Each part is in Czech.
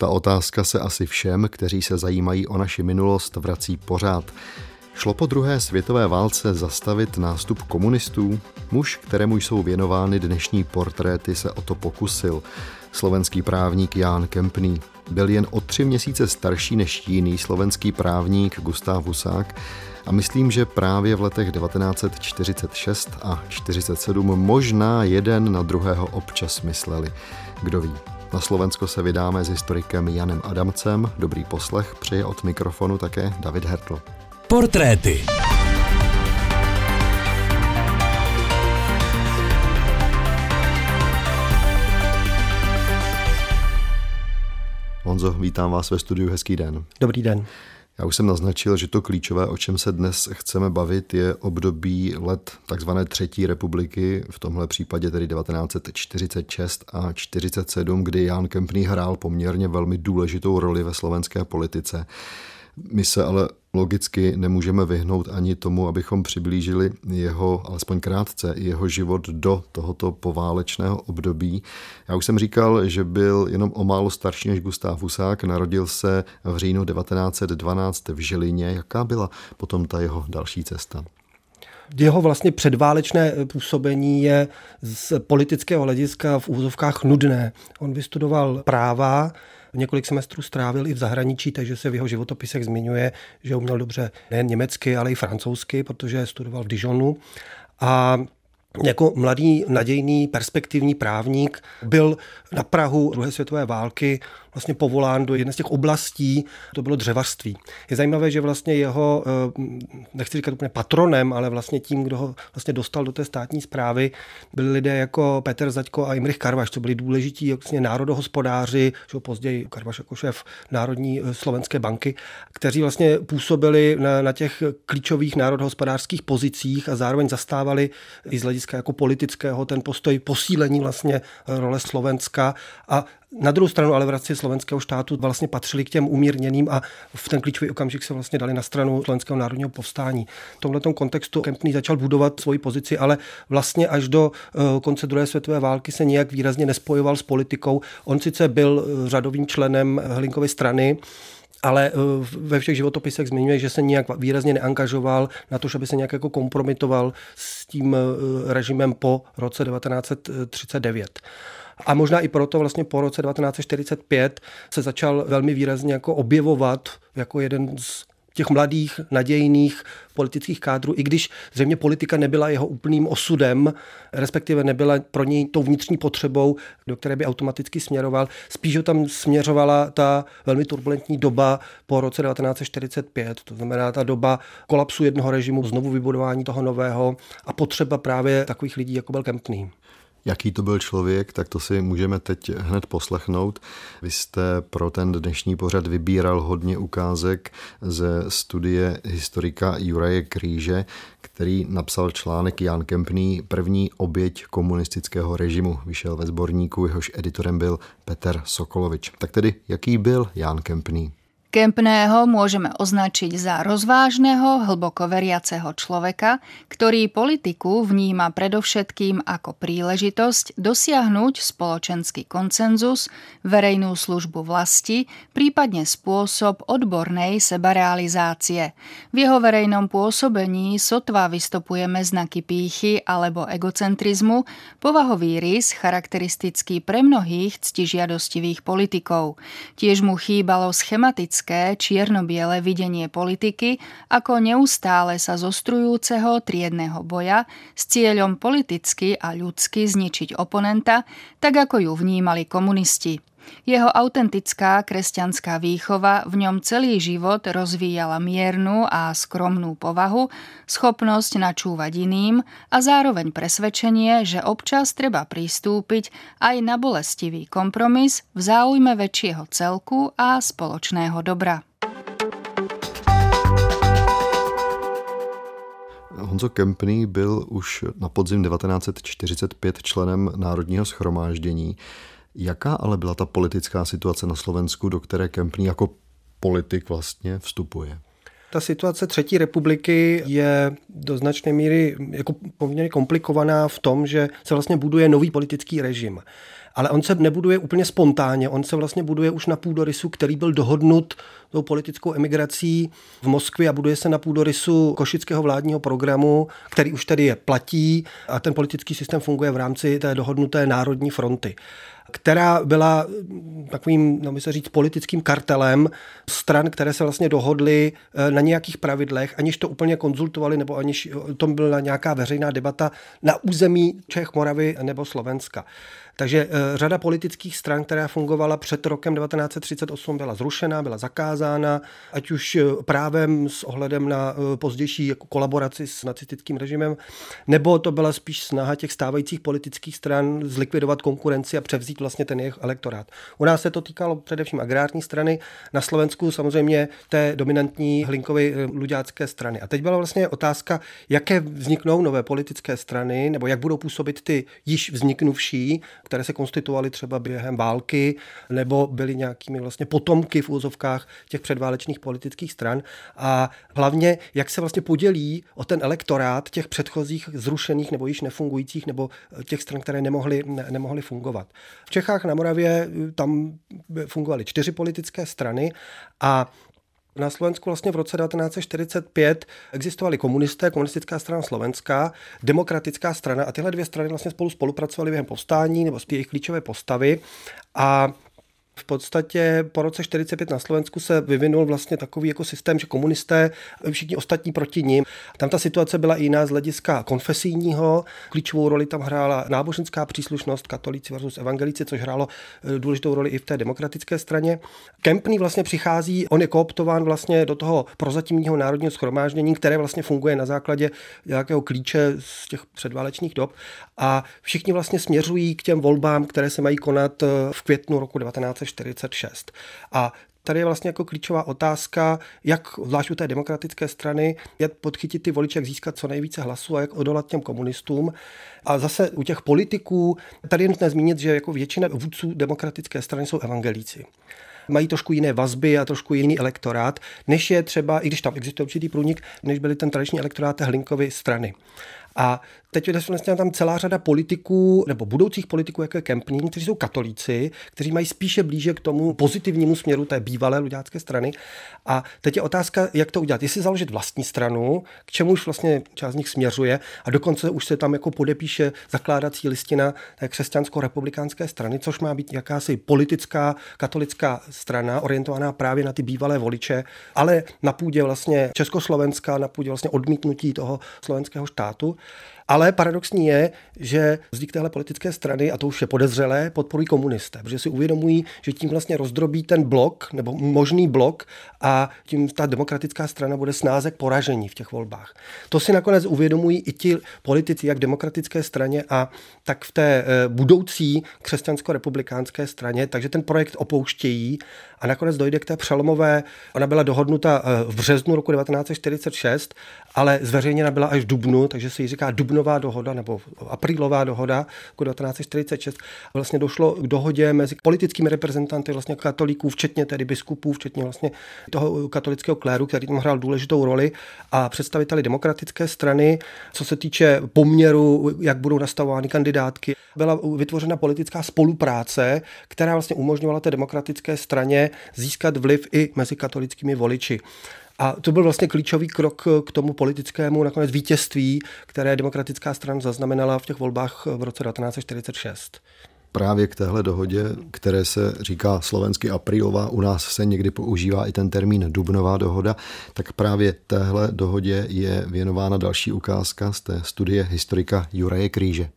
Ta otázka se asi všem, kteří se zajímají o naši minulost, vrací pořád. Šlo po druhé světové válce zastavit nástup komunistů? Muž, kterému jsou věnovány dnešní portréty, se o to pokusil. Slovenský právník Ján Kempný byl jen o tři měsíce starší než jiný slovenský právník Gustav Husák a myslím, že právě v letech 1946 a 47 možná jeden na druhého občas mysleli. Kdo ví. Na Slovensko se vydáme s historikem Janem Adamcem. Dobrý poslech přeje od mikrofonu také David Hertl. Portréty. Honzo, vítám vás ve studiu, hezký den. Dobrý den. Já už jsem naznačil, že to klíčové, o čem se dnes chceme bavit, je období let takzvané třetí republiky, v tomhle případě tedy 1946 a 47, kdy Jan Kempný hrál poměrně velmi důležitou roli ve slovenské politice. My se ale logicky nemůžeme vyhnout ani tomu, abychom přiblížili jeho, alespoň krátce, jeho život do tohoto poválečného období. Já už jsem říkal, že byl jenom o málo starší než Gustav Husák, narodil se v říjnu 1912 v Žilině. Jaká byla potom ta jeho další cesta? jeho vlastně předválečné působení je z politického hlediska v úzovkách nudné. On vystudoval práva, několik semestrů strávil i v zahraničí, takže se v jeho životopisech zmiňuje, že uměl dobře nejen německy, ale i francouzsky, protože studoval v Dijonu. A jako mladý, nadějný, perspektivní právník byl na Prahu druhé světové války vlastně povolán do jedné z těch oblastí, to bylo dřevařství. Je zajímavé, že vlastně jeho, eh, nechci říkat úplně patronem, ale vlastně tím, kdo ho vlastně dostal do té státní zprávy, byli lidé jako Petr Zaďko a Imrich Karvaš, co byli důležití vlastně národohospodáři, že později Karvaš jako šéf Národní eh, slovenské banky, kteří vlastně působili na, na těch klíčových národohospodářských pozicích a zároveň zastávali i z hlediska jako politického ten postoj posílení vlastně role Slovenska a na druhou stranu ale v rámci slovenského štátu vlastně patřili k těm umírněným a v ten klíčový okamžik se vlastně dali na stranu slovenského národního povstání. V tomto kontextu Kempný začal budovat svoji pozici, ale vlastně až do eh, konce druhé světové války se nijak výrazně nespojoval s politikou. On sice byl eh, řadovým členem Hlinkovy strany, ale eh, ve všech životopisech zmiňuje, že se nějak výrazně neangažoval na to, aby se nějak jako kompromitoval s tím režimem po roce 1939. A možná i proto vlastně po roce 1945 se začal velmi výrazně jako objevovat jako jeden z těch mladých, nadějných politických kádrů, i když zřejmě politika nebyla jeho úplným osudem, respektive nebyla pro něj tou vnitřní potřebou, do které by automaticky směroval. Spíš ho tam směřovala ta velmi turbulentní doba po roce 1945, to znamená ta doba kolapsu jednoho režimu, znovu vybudování toho nového a potřeba právě takových lidí, jako byl Kempný. Jaký to byl člověk, tak to si můžeme teď hned poslechnout. Vy jste pro ten dnešní pořad vybíral hodně ukázek ze studie historika Juraje Kríže, který napsal článek Jan Kempný, první oběť komunistického režimu. Vyšel ve sborníku, jehož editorem byl Peter Sokolovič. Tak tedy, jaký byl Jan Kempný? Kempného môžeme označiť za rozvážneho, hlboko veriaceho človeka, ktorý politiku vníma predovšetkým ako príležitosť dosiahnuť spoločenský koncenzus, verejnú službu vlasti, prípadne spôsob odbornej sebarealizácie. V jeho verejnom pôsobení sotva vystupujeme znaky pýchy alebo egocentrizmu, povahový rys charakteristický pre mnohých ctižiadostivých politikov. Tiež mu chýbalo schematické klasické čierno-biele videnie politiky ako neustále sa zostrujúceho triedného boja s cieľom politicky a ľudsky zničiť oponenta, tak ako ju vnímali komunisti. Jeho autentická kresťanská výchova v ňom celý život rozvíjala miernu a skromnú povahu, schopnosť načúvať iným a zároveň presvedčenie, že občas treba pristúpiť aj na bolestivý kompromis v záujme väčšieho celku a spoločného dobra. Honzo Kempný byl už na podzim 1945 členem Národního schromáždění. Jaká ale byla ta politická situace na Slovensku, do které Kempný jako politik vlastně vstupuje? Ta situace Třetí republiky je do značné míry jako poměrně komplikovaná v tom, že se vlastně buduje nový politický režim. ale on se nebuduje úplně spontánně, on se vlastně buduje už na půdorysu, který byl dohodnut tou politickou emigrací v Moskvě a buduje se na půdorysu košického vládního programu, který už tady je platí a ten politický systém funguje v rámci té dohodnuté Národní fronty která byla takovým, no se říct, politickým kartelem stran, které se vlastně dohodly eh, na nějakých pravidlech, aniž to úplně konzultovali, nebo aniž to byla nějaká veřejná debata na území Čech, Moravy nebo Slovenska. Takže eh, řada politických stran, která fungovala před rokem 1938, byla zrušena, byla zakázána, ať už eh, právem s ohledem na eh, pozdější jako kolaboraci s nacistickým režimem, nebo to byla spíš snaha těch stávajících politických stran zlikvidovat konkurenci a převzít vlastně ten jejich elektorát. U nás se to týkalo především agrární strany, na Slovensku samozřejmě té dominantní Hlinkovy luďácké strany. A teď byla vlastně otázka, jaké vzniknou nové politické strany, nebo jak budou působit ty již vzniknuvší, které se konstituovaly třeba během války nebo byly nějakými vlastně potomky v úzovkách těch předválečných politických stran a hlavně, jak se vlastně podělí o ten elektorát těch předchozích zrušených nebo již nefungujících nebo těch stran, které nemohly, ne, nemohly fungovat. V Čechách na Moravě tam fungovaly čtyři politické strany a na Slovensku vlastně v roce 1945 existovaly komunisté, komunistická strana Slovenská, demokratická strana a tyhle dvě strany vlastně spolu spolupracovaly během povstání nebo jejich klíčové postavy a v podstatě po roce 45 na Slovensku se vyvinul vlastně takový jako systém, že komunisté, všichni ostatní proti ním. Tam ta situace byla jiná z hlediska konfesijního. Klíčovou roli tam hrála náboženská příslušnost, katolíci versus evangelici, což hrálo eh, důležitou roli i v té demokratické straně. Kempný vlastně přichází, on je kooptován vlastně do toho prozatímního národního schromáždění, které vlastně funguje na základě nějakého klíče z těch předválečných dob a všichni vlastně směřují k těm volbám, které se mají konat eh, v květnu roku 19 46. A tady je vlastně jako klíčová otázka, jak zvlášť u té demokratické strany, jak podchytit ty voliče, jak získat co nejvíce hlasů a jak odolat těm komunistům. A zase u těch politiků, tady je nutné zmínit, že jako většina vůdců demokratické strany jsou evangelíci mají trošku jiné vazby a trošku jiný elektorát, než je třeba, i když tam existuje určitý průnik, než byly ten tradiční elektorát Hlinkovy strany. A teď je vlastně tam celá řada politiků, nebo budoucích politiků, jako je Kempný, kteří jsou katolíci, kteří mají spíše blíže k tomu pozitivnímu směru té bývalé ludácké strany. A teď je otázka, jak to udělat. Jestli založit vlastní stranu, k čemu už vlastně část z nich směřuje, a dokonce už se tam jako podepíše zakládací listina té křesťansko-republikánské strany, což má být jakási politická katolická strana, orientovaná právě na ty bývalé voliče, ale na půdě vlastně Československa, na půdě vlastně odmítnutí toho slovenského štátu. Ale paradoxní je, že vznik téhle politické strany, a to už je podezřelé, podporují komunisté, protože si uvědomují, že tím vlastně rozdrobí ten blok, nebo možný blok, a tím ta demokratická strana bude snáze k poražení v těch volbách. To si nakonec uvědomují i ti politici, jak v demokratické straně a tak v té eh, budoucí křesťansko-republikánské straně, takže ten projekt opouštějí a nakonec dojde k té přelomové, ona byla dohodnuta eh, v březnu roku 1946, ale zveřejněna byla až v dubnu, takže se jí říká dubnová dohoda nebo aprílová dohoda roku 1946. Vlastně došlo k dohodě mezi politickými reprezentanty vlastně katolíků, včetně tedy biskupů, včetně vlastně toho katolického kléru, který tam hrál důležitou roli a představiteli demokratické strany, co se týče poměru, jak budou nastavovány kandidátky. Byla vytvořena politická spolupráce, která vlastně umožňovala té demokratické straně získat vliv i mezi katolickými voliči. A to byl vlastně klíčový krok k tomu politickému nakonec vítězství, které demokratická strana zaznamenala v těch volbách v roce 1946 právě k téhle dohodě, které se říká slovensky aprílová, u nás se někdy používá i ten termín dubnová dohoda, tak právě téhle dohodě je věnována další ukázka z té studie historika Juraje Kríže.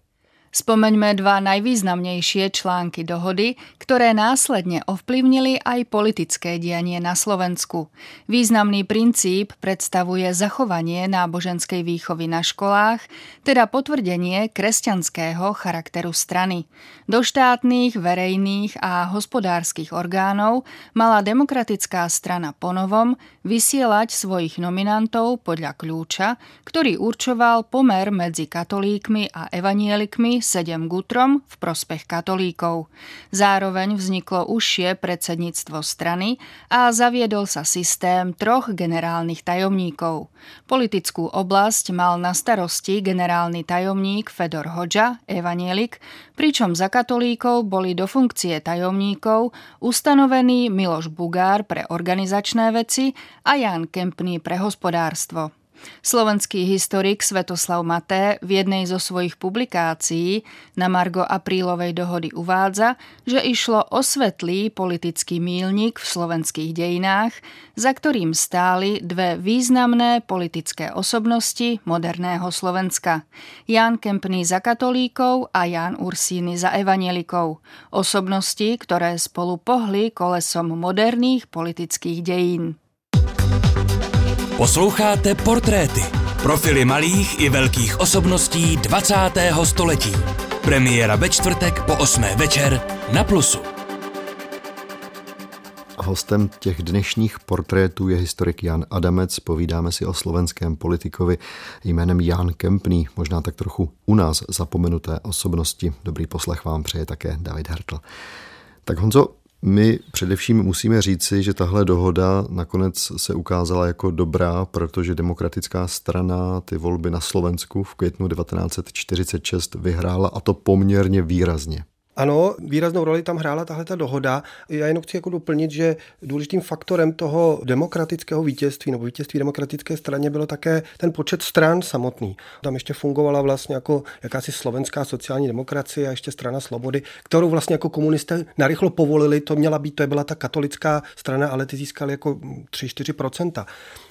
Spomeňme dva najvýznamnejšie články dohody, ktoré následne ovplyvnili aj politické dianie na Slovensku. Významný princíp predstavuje zachovanie náboženskej výchovy na školách, teda potvrdenie kresťanského charakteru strany. Do štátnych, verejných a hospodárskych orgánov mala demokratická strana ponovom vysielať svojich nominantov podľa kľúča, ktorý určoval pomer medzi katolíkmi a evanielikmi sedem gutrom v prospech katolíkov. Zároveň vzniklo užšie predsedníctvo strany a zaviedol sa systém troch generálnych tajomníkov. Politickú oblasť mal na starosti generálny tajomník Fedor Hodža, evanielik, pričom za katolíkov boli do funkcie tajomníkov ustanovení Miloš Bugár pre organizačné veci a Jan Kempný pre hospodárstvo. Slovenský historik Svetoslav Maté v jednej zo svojich publikácií na Margo aprílovej dohody uvádza, že išlo o svetlý politický mílnik v slovenských dejinách, za ktorým stáli dve významné politické osobnosti moderného Slovenska. Jan Kempný za katolíkov a Jan Ursíny za evanielikov. Osobnosti, ktoré spolu pohli kolesom moderných politických dejín. Posloucháte Portréty. Profily malých i velkých osobností 20. století. Premiéra ve čtvrtek po 8. večer na Plusu. Hostem těch dnešních portrétů je historik Jan Adamec. Povídáme si o slovenském politikovi jménem Jan Kempný, možná tak trochu u nás zapomenuté osobnosti. Dobrý poslech vám přeje také David Hertl. Tak Honzo, my především musíme říci, že tahle dohoda nakonec se ukázala jako dobrá, protože demokratická strana ty volby na Slovensku v květnu 1946 vyhrála a to poměrně výrazně. Ano, výraznou roli tam hrála tahle ta dohoda. Já jenom chci jako doplnit, že důležitým faktorem toho demokratického vítězství nebo vítězství demokratické straně bylo také ten počet stran samotný. Tam ještě fungovala vlastně jako jakási slovenská sociální demokracie a ještě strana Slobody, kterou vlastně jako komunisté narychlo povolili. To měla být, to byla ta katolická strana, ale ty získali jako 3-4%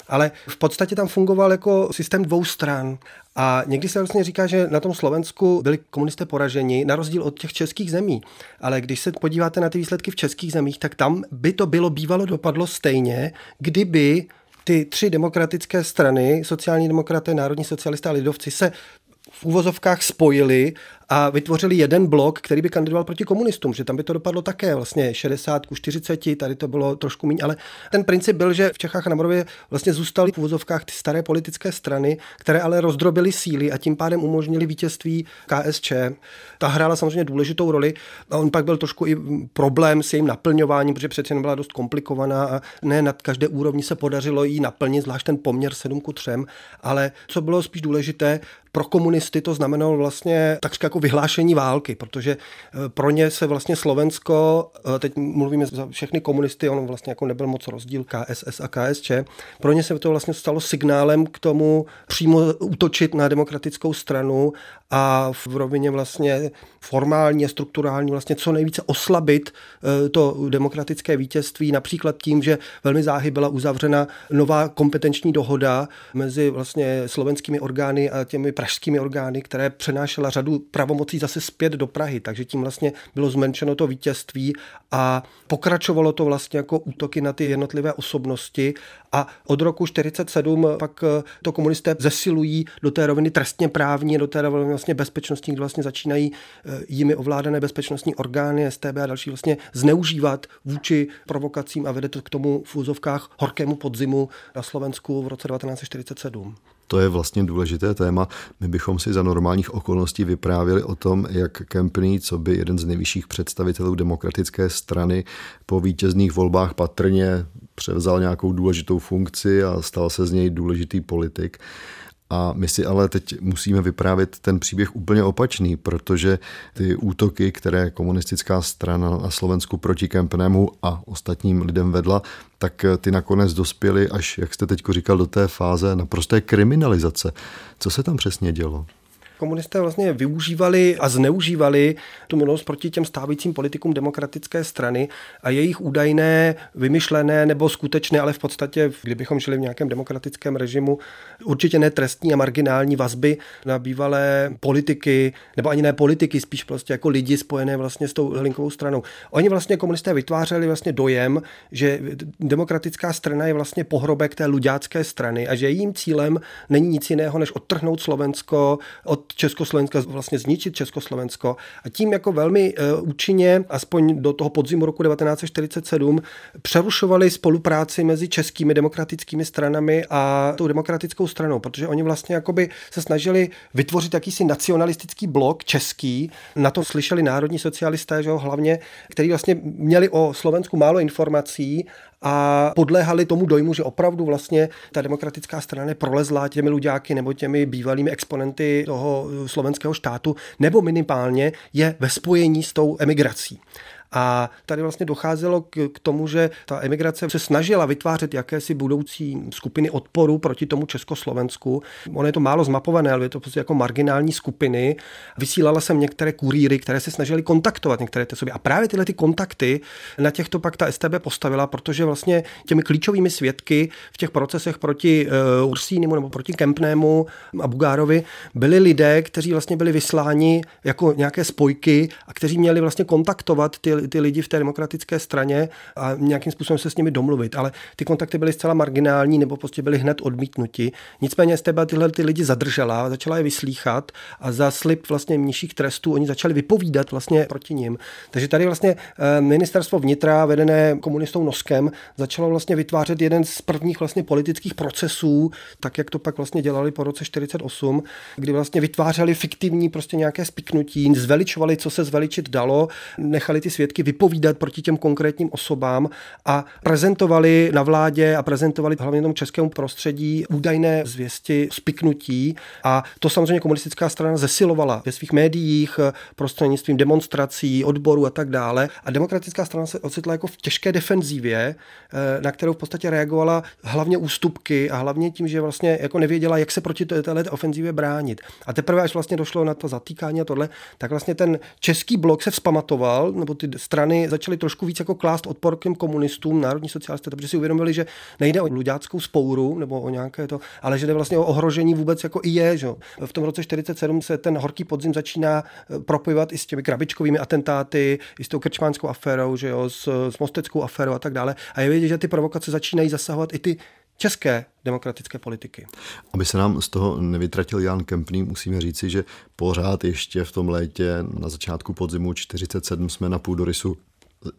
ale v podstatě tam fungoval jako systém dvou stran. A někdy se vlastně říká, že na tom Slovensku byli komunisté poraženi, na rozdíl od těch českých zemí. Ale když se podíváte na ty výsledky v českých zemích, tak tam by to bylo bývalo dopadlo stejně, kdyby ty tři demokratické strany, sociální demokraté, národní socialisté a lidovci, se v úvozovkách spojili a vytvořili jeden blok, který by kandidoval proti komunistům, že tam by to dopadlo také vlastně 60 ku 40, tady to bylo trošku méně, ale ten princip byl, že v Čechách a na Moravě vlastně zůstaly v úvozovkách ty staré politické strany, které ale rozdrobily síly a tím pádem umožnili vítězství KSČ. Ta hrála samozřejmě důležitou roli a on pak byl trošku i problém s jejím naplňováním, protože přece byla dost komplikovaná a ne nad každé úrovni se podařilo jí naplnit, zvlášť ten poměr 7 ku 3, ale co bylo spíš důležité, pro komunisty to znamenalo vlastně takřka jako vyhlášení války, protože eh, pro ně se vlastně Slovensko, eh, teď mluvíme za všechny komunisty, on vlastně jako nebyl moc rozdíl KSS a KSČ, pro ně se to vlastně stalo signálem k tomu přímo útočit na demokratickou stranu a v rovině vlastně formální a strukturální vlastně co nejvíce oslabit eh, to demokratické vítězství, například tím, že velmi záhy byla uzavřena nová kompetenční dohoda mezi vlastně slovenskými orgány a těmi pražskými orgány, které přenášela řadu pravomocí zase zpět do Prahy, takže tím vlastně bylo zmenšeno to vítězství a pokračovalo to vlastně jako útoky na ty jednotlivé osobnosti a od roku 47 pak eh, to komunisté zesilují do té roviny trestně právní, do té roviny vlastně bezpečnostní, kde vlastně začínají eh, jimi ovládané bezpečnostní orgány, STB a další vlastně zneužívat vůči provokacím a vede to k tomu v úzovkách horkému podzimu na Slovensku v roce 1947. To je vlastně důležité téma. My bychom si za normálních okolností vyprávěli o tom, jak Kempný, co by jeden z nejvyšších představitelů demokratické strany, po vítězných volbách patrně převzal nějakou důležitou funkci a stal se z něj důležitý politik. A my si ale teď musíme vyprávět ten příběh úplně opačný, protože ty útoky, které komunistická strana na Slovensku proti Kempnému a ostatním lidem vedla, tak ty nakonec dospěly až, jak jste teď říkal, do té fáze naprosté kriminalizace. Co se tam přesně dělo? Komunisté vlastně využívali a zneužívali tu minulost proti těm stávajícím politikům demokratické strany a jejich údajné, vymyšlené nebo skutečné, ale v podstatě, kdybychom žili v nějakém demokratickém režimu, určitě ne trestní a marginální vazby na bývalé politiky, nebo ani ne politiky, spíš prostě jako lidi spojené vlastně s tou linkovou stranou. Oni vlastně komunisté vytvářeli vlastně dojem, že demokratická strana je vlastně pohrobek té ludácké strany a že jejím cílem není nic jiného, než odtrhnout Slovensko od od Československa vlastně zničit Československo. A tím jako velmi uh, účinně, aspoň do toho podzimu roku 1947, přerušovali spolupráci mezi českými demokratickými stranami a tou demokratickou stranou, protože oni vlastně jakoby se snažili vytvořit jakýsi nacionalistický blok český, na to slyšeli národní socialisté, že jo, hlavně, který vlastně měli o Slovensku málo informací a podléhali tomu dojmu, že opravdu vlastně ta demokratická strana je prolezlá těmi luďáky nebo těmi bývalými exponenty toho slovenského štátu, nebo minimálně je ve spojení s tou emigrací. A tady vlastně docházelo k, k tomu, že ta emigrace se snažila vytvářet jakési budoucí skupiny odporu proti tomu Československu. Ono je to málo zmapované, ale je to prostě jako marginální skupiny. Vysílala jsem některé kuríry, které se snažili kontaktovat některé ty sobě. A právě tyhle ty kontakty na těchto pak ta STB postavila, protože vlastně těmi klíčovými svědky v těch procesech proti uh, Ursínimu nebo proti Kempnému a Bugárovi byli lidé, kteří vlastně byli vysláni jako nějaké spojky a kteří měli vlastně kontaktovat ty ty lidi v té demokratické straně a nějakým způsobem se s nimi domluvit. Ale ty kontakty byly zcela marginální nebo prostě byly hned odmítnuti. Nicméně Esteba tyhle ty lidi zadržela, začala je vyslýchat a za slib vlastně nižších trestů oni začali vypovídat vlastně proti ním. Takže tady vlastně eh, ministerstvo vnitra vedené komunistou Noskem začalo vlastně vytvářet jeden z prvních vlastně politických procesů, tak jak to pak vlastně dělali po roce 48, kdy vlastně vytvářeli fiktivní prostě nějaké spiknutí, zveličovali, co se zveličit dalo, nechali ty svědky svědky vypovídat proti těm konkrétním osobám a prezentovali na vládě a prezentovali hlavně tomu českému prostředí údajné zvěsti spiknutí a to samozřejmě komunistická strana zesilovala ve svých médiích prostřednictvím demonstrací, odborů a tak dále a demokratická strana se ocitla jako v těžké defenzívě, eh, na kterou v podstatě reagovala hlavně ústupky a hlavně tím, že vlastně jako nevěděla, jak se proti této ofenzívě bránit. A teprve, až vlastně došlo na to zatýkání a tohle, tak vlastně ten český blok se vzpamatoval, nebo ty strany začaly trošku víc jako klást odpor k komunistům, národní socialisté, protože si uvědomili, že nejde o ludáckou spouru nebo o nějaké to, ale že jde vlastně o ohrožení vůbec jako i je. Že? V tom roce 47 se ten horký podzim začíná eh, propojovat i s těmi krabičkovými atentáty, i s tou krčmánskou aférou, že jo, s, s mosteckou aférou a tak dále. A je vidět, že ty provokace začínají zasahovat i ty české demokratické politiky. Aby se nám z toho nevytratil Jan Kempný, musíme říci, že pořád ještě v tom létě na začátku podzimu 47 jsme na půdorysu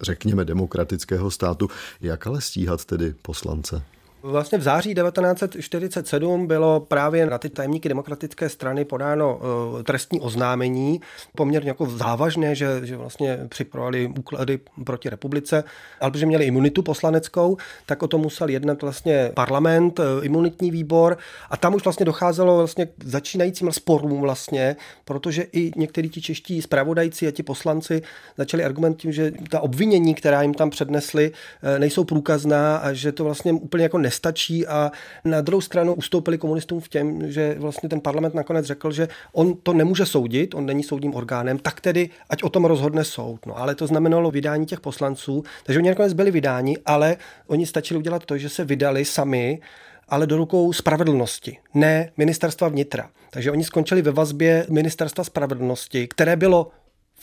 řekněme demokratického státu. Jak ale stíhat tedy poslance? Vlastně v září 1947 bylo právě na ty tajemníky demokratické strany podáno uh, trestní oznámení, poměrně jako závažné, že, že vlastně připravovali úklady proti republice, ale protože měli imunitu poslaneckou, tak o tom musel jednat vlastně parlament, uh, imunitní výbor. A tam už vlastně docházelo vlastně k začínajícím sporům vlastně, protože i někteří ti čeští zpravodajci a ti poslanci začali argumentovat že ta obvinění, která jim tam přednesli, uh, nejsou průkazná a že to vlastně úplně jako nestačí a na druhou stranu ustoupili komunistům v těm, že vlastně ten parlament nakonec řekl, že on to nemůže soudit, on není soudním orgánem, tak tedy ať o tom rozhodne soud. No, ale to znamenalo vydání těch poslanců, takže oni nakonec byli vydáni, ale oni stačili udělat to, že se vydali sami ale do rukou spravedlnosti, ne ministerstva vnitra. Takže oni skončili ve vazbě ministerstva spravedlnosti, které bylo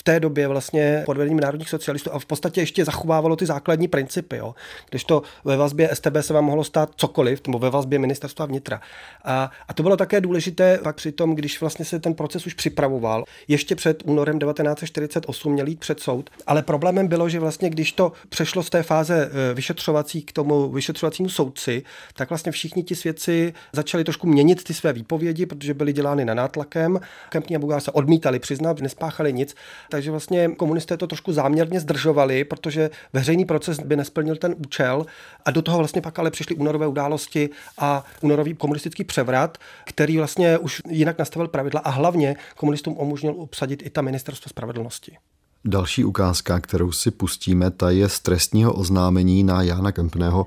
v té době vlastně pod vedením národních socialistů a v podstatě ještě zachovávalo ty základní principy. Jo. Když to ve vazbě STB se vám mohlo stát cokoliv, nebo ve vazbě ministerstva vnitra. A, a to bylo také důležité pak při tom, když vlastně se ten proces už připravoval. Ještě před únorem 1948 měl jít před soud, ale problémem bylo, že vlastně když to přešlo z té fáze e, vyšetřovací k tomu vyšetřovacímu soudci, tak vlastně všichni ti svědci začali trošku měnit ty své výpovědi, protože byly dělány na nátlakem. Kempní a Bugár se odmítali přiznat, nespáchali nic takže vlastně komunisté to trošku záměrně zdržovali, protože veřejný proces by nesplnil ten účel a do toho vlastně pak ale přišly únorové události a únorový komunistický převrat, který vlastně už jinak nastavil pravidla a hlavně komunistům umožnil obsadit i ta ministerstvo spravedlnosti. Další ukázka, kterou si pustíme, ta je z trestního oznámení na Jana Kempného.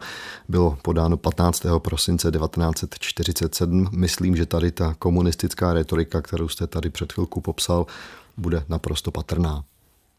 Bylo podáno 15. prosince 1947. Myslím, že tady ta komunistická retorika, kterou jste tady před chvilkou popsal, bude naprosto patrná.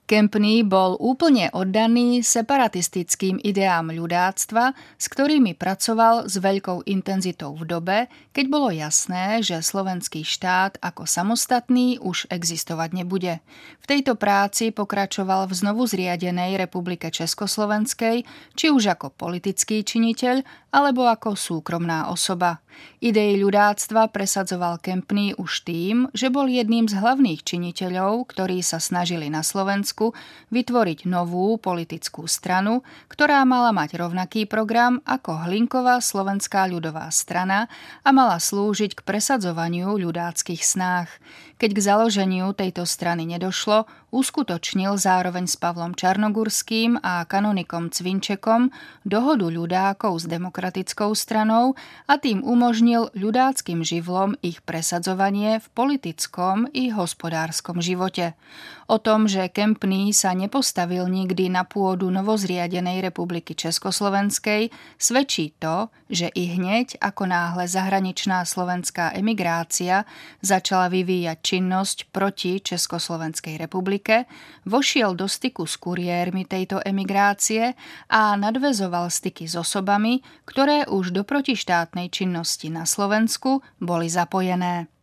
Kempný bol úplne oddaný separatistickým ideám ľudáctva, s ktorými pracoval s veľkou intenzitou v dobe, keď bolo jasné, že slovenský štát ako samostatný už existovať nebude. V tejto práci pokračoval v znovu zriadenej Republike Československej, či už ako politický činiteľ, alebo ako súkromná osoba. Idei ľudáctva presadzoval Kempný už tým, že bol jedným z hlavných činiteľov, ktorí sa snažili na Slovensku vytvoriť novú politickú stranu, ktorá mala mať rovnaký program ako Hlinková slovenská ľudová strana a mala slúžiť k presadzovaniu ľudáckých snách. Keď k založeniu tejto strany nedošlo, uskutočnil zároveň s Pavlom Čarnogurským a kanonikom Cvinčekom dohodu ľudákov s demokratickou stranou a tým umožnil ľudáckým živlom ich presadzovanie v politickom i hospodárskom živote. O tom, že Kempný sa nepostavil nikdy na pôdu novozriadenej republiky Československej, svedčí to, že i hneď ako náhle zahraničná slovenská emigrácia začala vyvíjať činnosť proti Československej republike, vošiel do styku s kuriérmi tejto emigrácie a nadvezoval styky s osobami, ktoré už do protištátnej činnosti na Slovensku boli zapojené.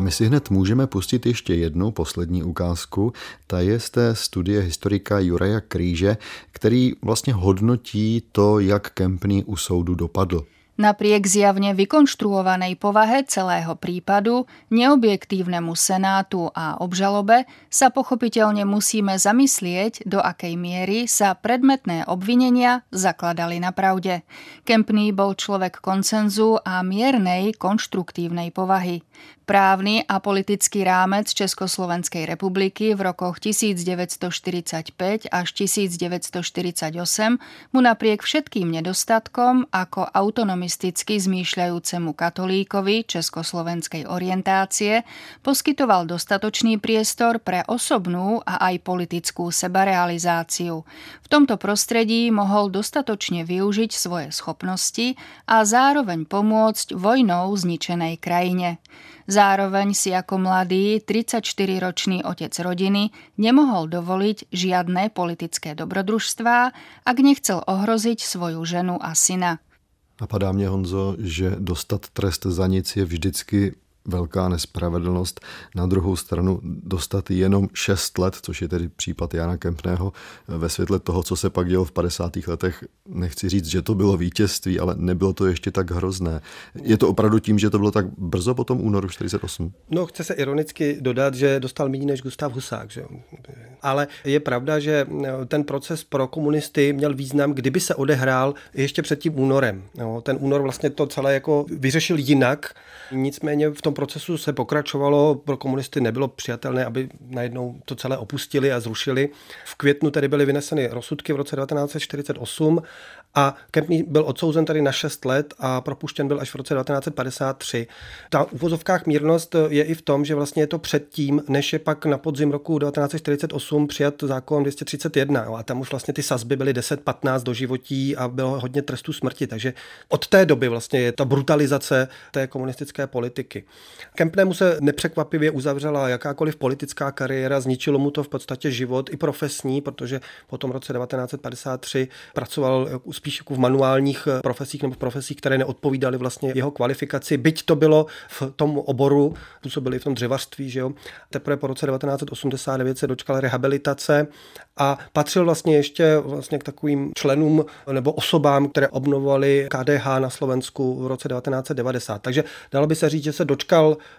A my si hned můžeme pustit ještě jednu poslední ukázku. Ta je z té studie historika Juraja Kríže, který vlastně hodnotí to, jak Kempný u soudu dopadl. Napriek zjavne vykonštruovanej povahe celého prípadu, neobjektívnemu senátu a obžalobe sa pochopiteľne musíme zamyslieť, do akej miery sa predmetné obvinenia zakladali na pravde. Kempný bol človek koncenzu a miernej konštruktívnej povahy. Právny a politický rámec Československej republiky v rokoch 1945 až 1948 mu napriek všetkým nedostatkom ako autonomisticky zmýšľajúcemu katolíkovi československej orientácie poskytoval dostatočný priestor pre osobnú a aj politickú sebarealizáciu. V tomto prostredí mohol dostatočne využiť svoje schopnosti a zároveň pomôcť vojnou zničenej krajine. Zároveň si ako mladý 34-ročný otec rodiny nemohol dovoliť žiadne politické dobrodružstvá, ak nechcel ohroziť svoju ženu a syna. Napadá mě, Honzo, že dostat trest za nic je vždycky velká nespravedlnost. Na druhou stranu dostat jenom 6 let, což je tedy případ Jana Kempného, ve světle toho, co se pak dělo v 50. letech, nechci říct, že to bylo vítězství, ale nebylo to ještě tak hrozné. Je to opravdu tím, že to bylo tak brzo po tom únoru 48? No, chce se ironicky dodat, že dostal méně než Gustav Husák. Že? Ale je pravda, že ten proces pro komunisty měl význam, kdyby se odehrál ještě před tím únorem. No, ten únor vlastně to celé jako vyřešil jinak, nicméně v tom procesu se pokračovalo, pro komunisty nebylo přijatelné, aby najednou to celé opustili a zrušili. V květnu tedy byly vyneseny rozsudky v roce 1948 a Kempný byl odsouzen tady na 6 let a propuštěn byl až v roce 1953. Ta uvozovkách mírnost je i v tom, že vlastně je to předtím, než je pak na podzim roku 1948 přijat zákon 231 jo, a tam už vlastně ty sazby byly 10-15 do životí a bylo hodně trestů smrti, takže od té doby vlastně je ta brutalizace té komunistické politiky. Kempnému se nepřekvapivě uzavřela jakákoliv politická kariéra, zničilo mu to v podstatě život i profesní, protože po tom roce 1953 pracoval spíš jako v manuálních eh, profesích nebo v profesích, které neodpovídaly vlastně jeho kvalifikaci. Byť to bylo v tom oboru, působili v tom dřevařství, že jo. Teprve po roce 1989 se dočkal rehabilitace a patřil vlastně ještě vlastně k takovým členům nebo osobám, které obnovovali KDH na Slovensku v roce 1990. Takže dalo by se říct, že se dočkal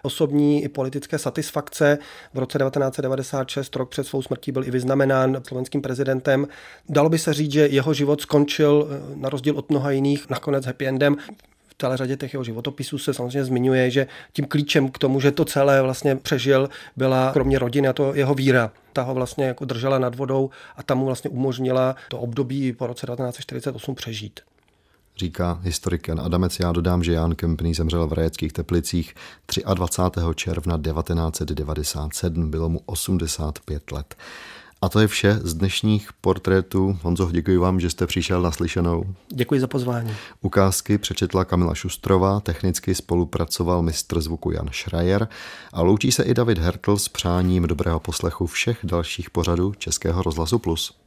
osobní i politické satisfakce. V roce 1996, rok před svou smrtí, byl i vyznamenán slovenským prezidentem. Dalo by se říct, že jeho život skončil na rozdíl od mnoha jiných nakonec happy endem v celé řadě těch jeho životopisů se samozřejmě zmiňuje, že tím klíčem k tomu, že to celé vlastně přežil, byla kromě rodiny a to jeho víra. Ta ho vlastně jako držela nad vodou a ta mu vlastně umožnila to období po roce 1948 přežít. Říká historik Jan Adamec. Já dodám, že Jan Kempný zemřel v Rajeckých Teplicích 23. června 1997. Bylo mu 85 let. A to je vše z dnešních portrétů. Honzo, děkuji vám, že jste přišel na slyšenou. Děkuji za pozvání. Ukázky přečetla Kamila Šustrová, technicky spolupracoval mistr zvuku Jan Schreier a loučí se i David Hertl s přáním dobrého poslechu všech dalších pořadů Českého rozhlasu Plus.